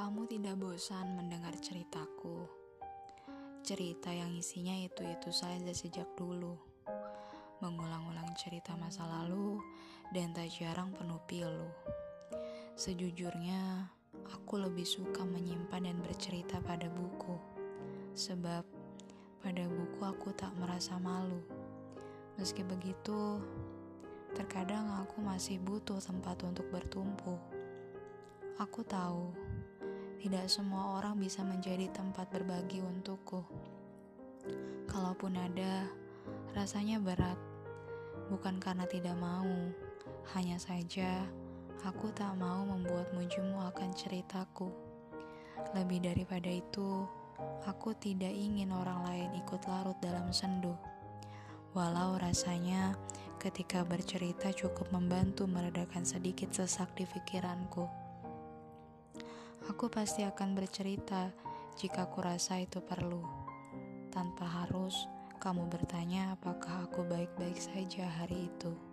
kamu tidak bosan mendengar ceritaku. Cerita yang isinya itu-itu saja sejak dulu. Mengulang-ulang cerita masa lalu dan tak jarang penuh pilu. Sejujurnya, aku lebih suka menyimpan dan bercerita pada buku. Sebab pada buku aku tak merasa malu. Meski begitu, terkadang aku masih butuh tempat untuk bertumpu. Aku tahu tidak semua orang bisa menjadi tempat berbagi untukku. Kalaupun ada, rasanya berat. Bukan karena tidak mau, hanya saja aku tak mau membuatmu jemu akan ceritaku. Lebih daripada itu, aku tidak ingin orang lain ikut larut dalam sendu. Walau rasanya ketika bercerita cukup membantu meredakan sedikit sesak di pikiranku. Aku pasti akan bercerita jika aku rasa itu perlu, tanpa harus kamu bertanya apakah aku baik-baik saja hari itu.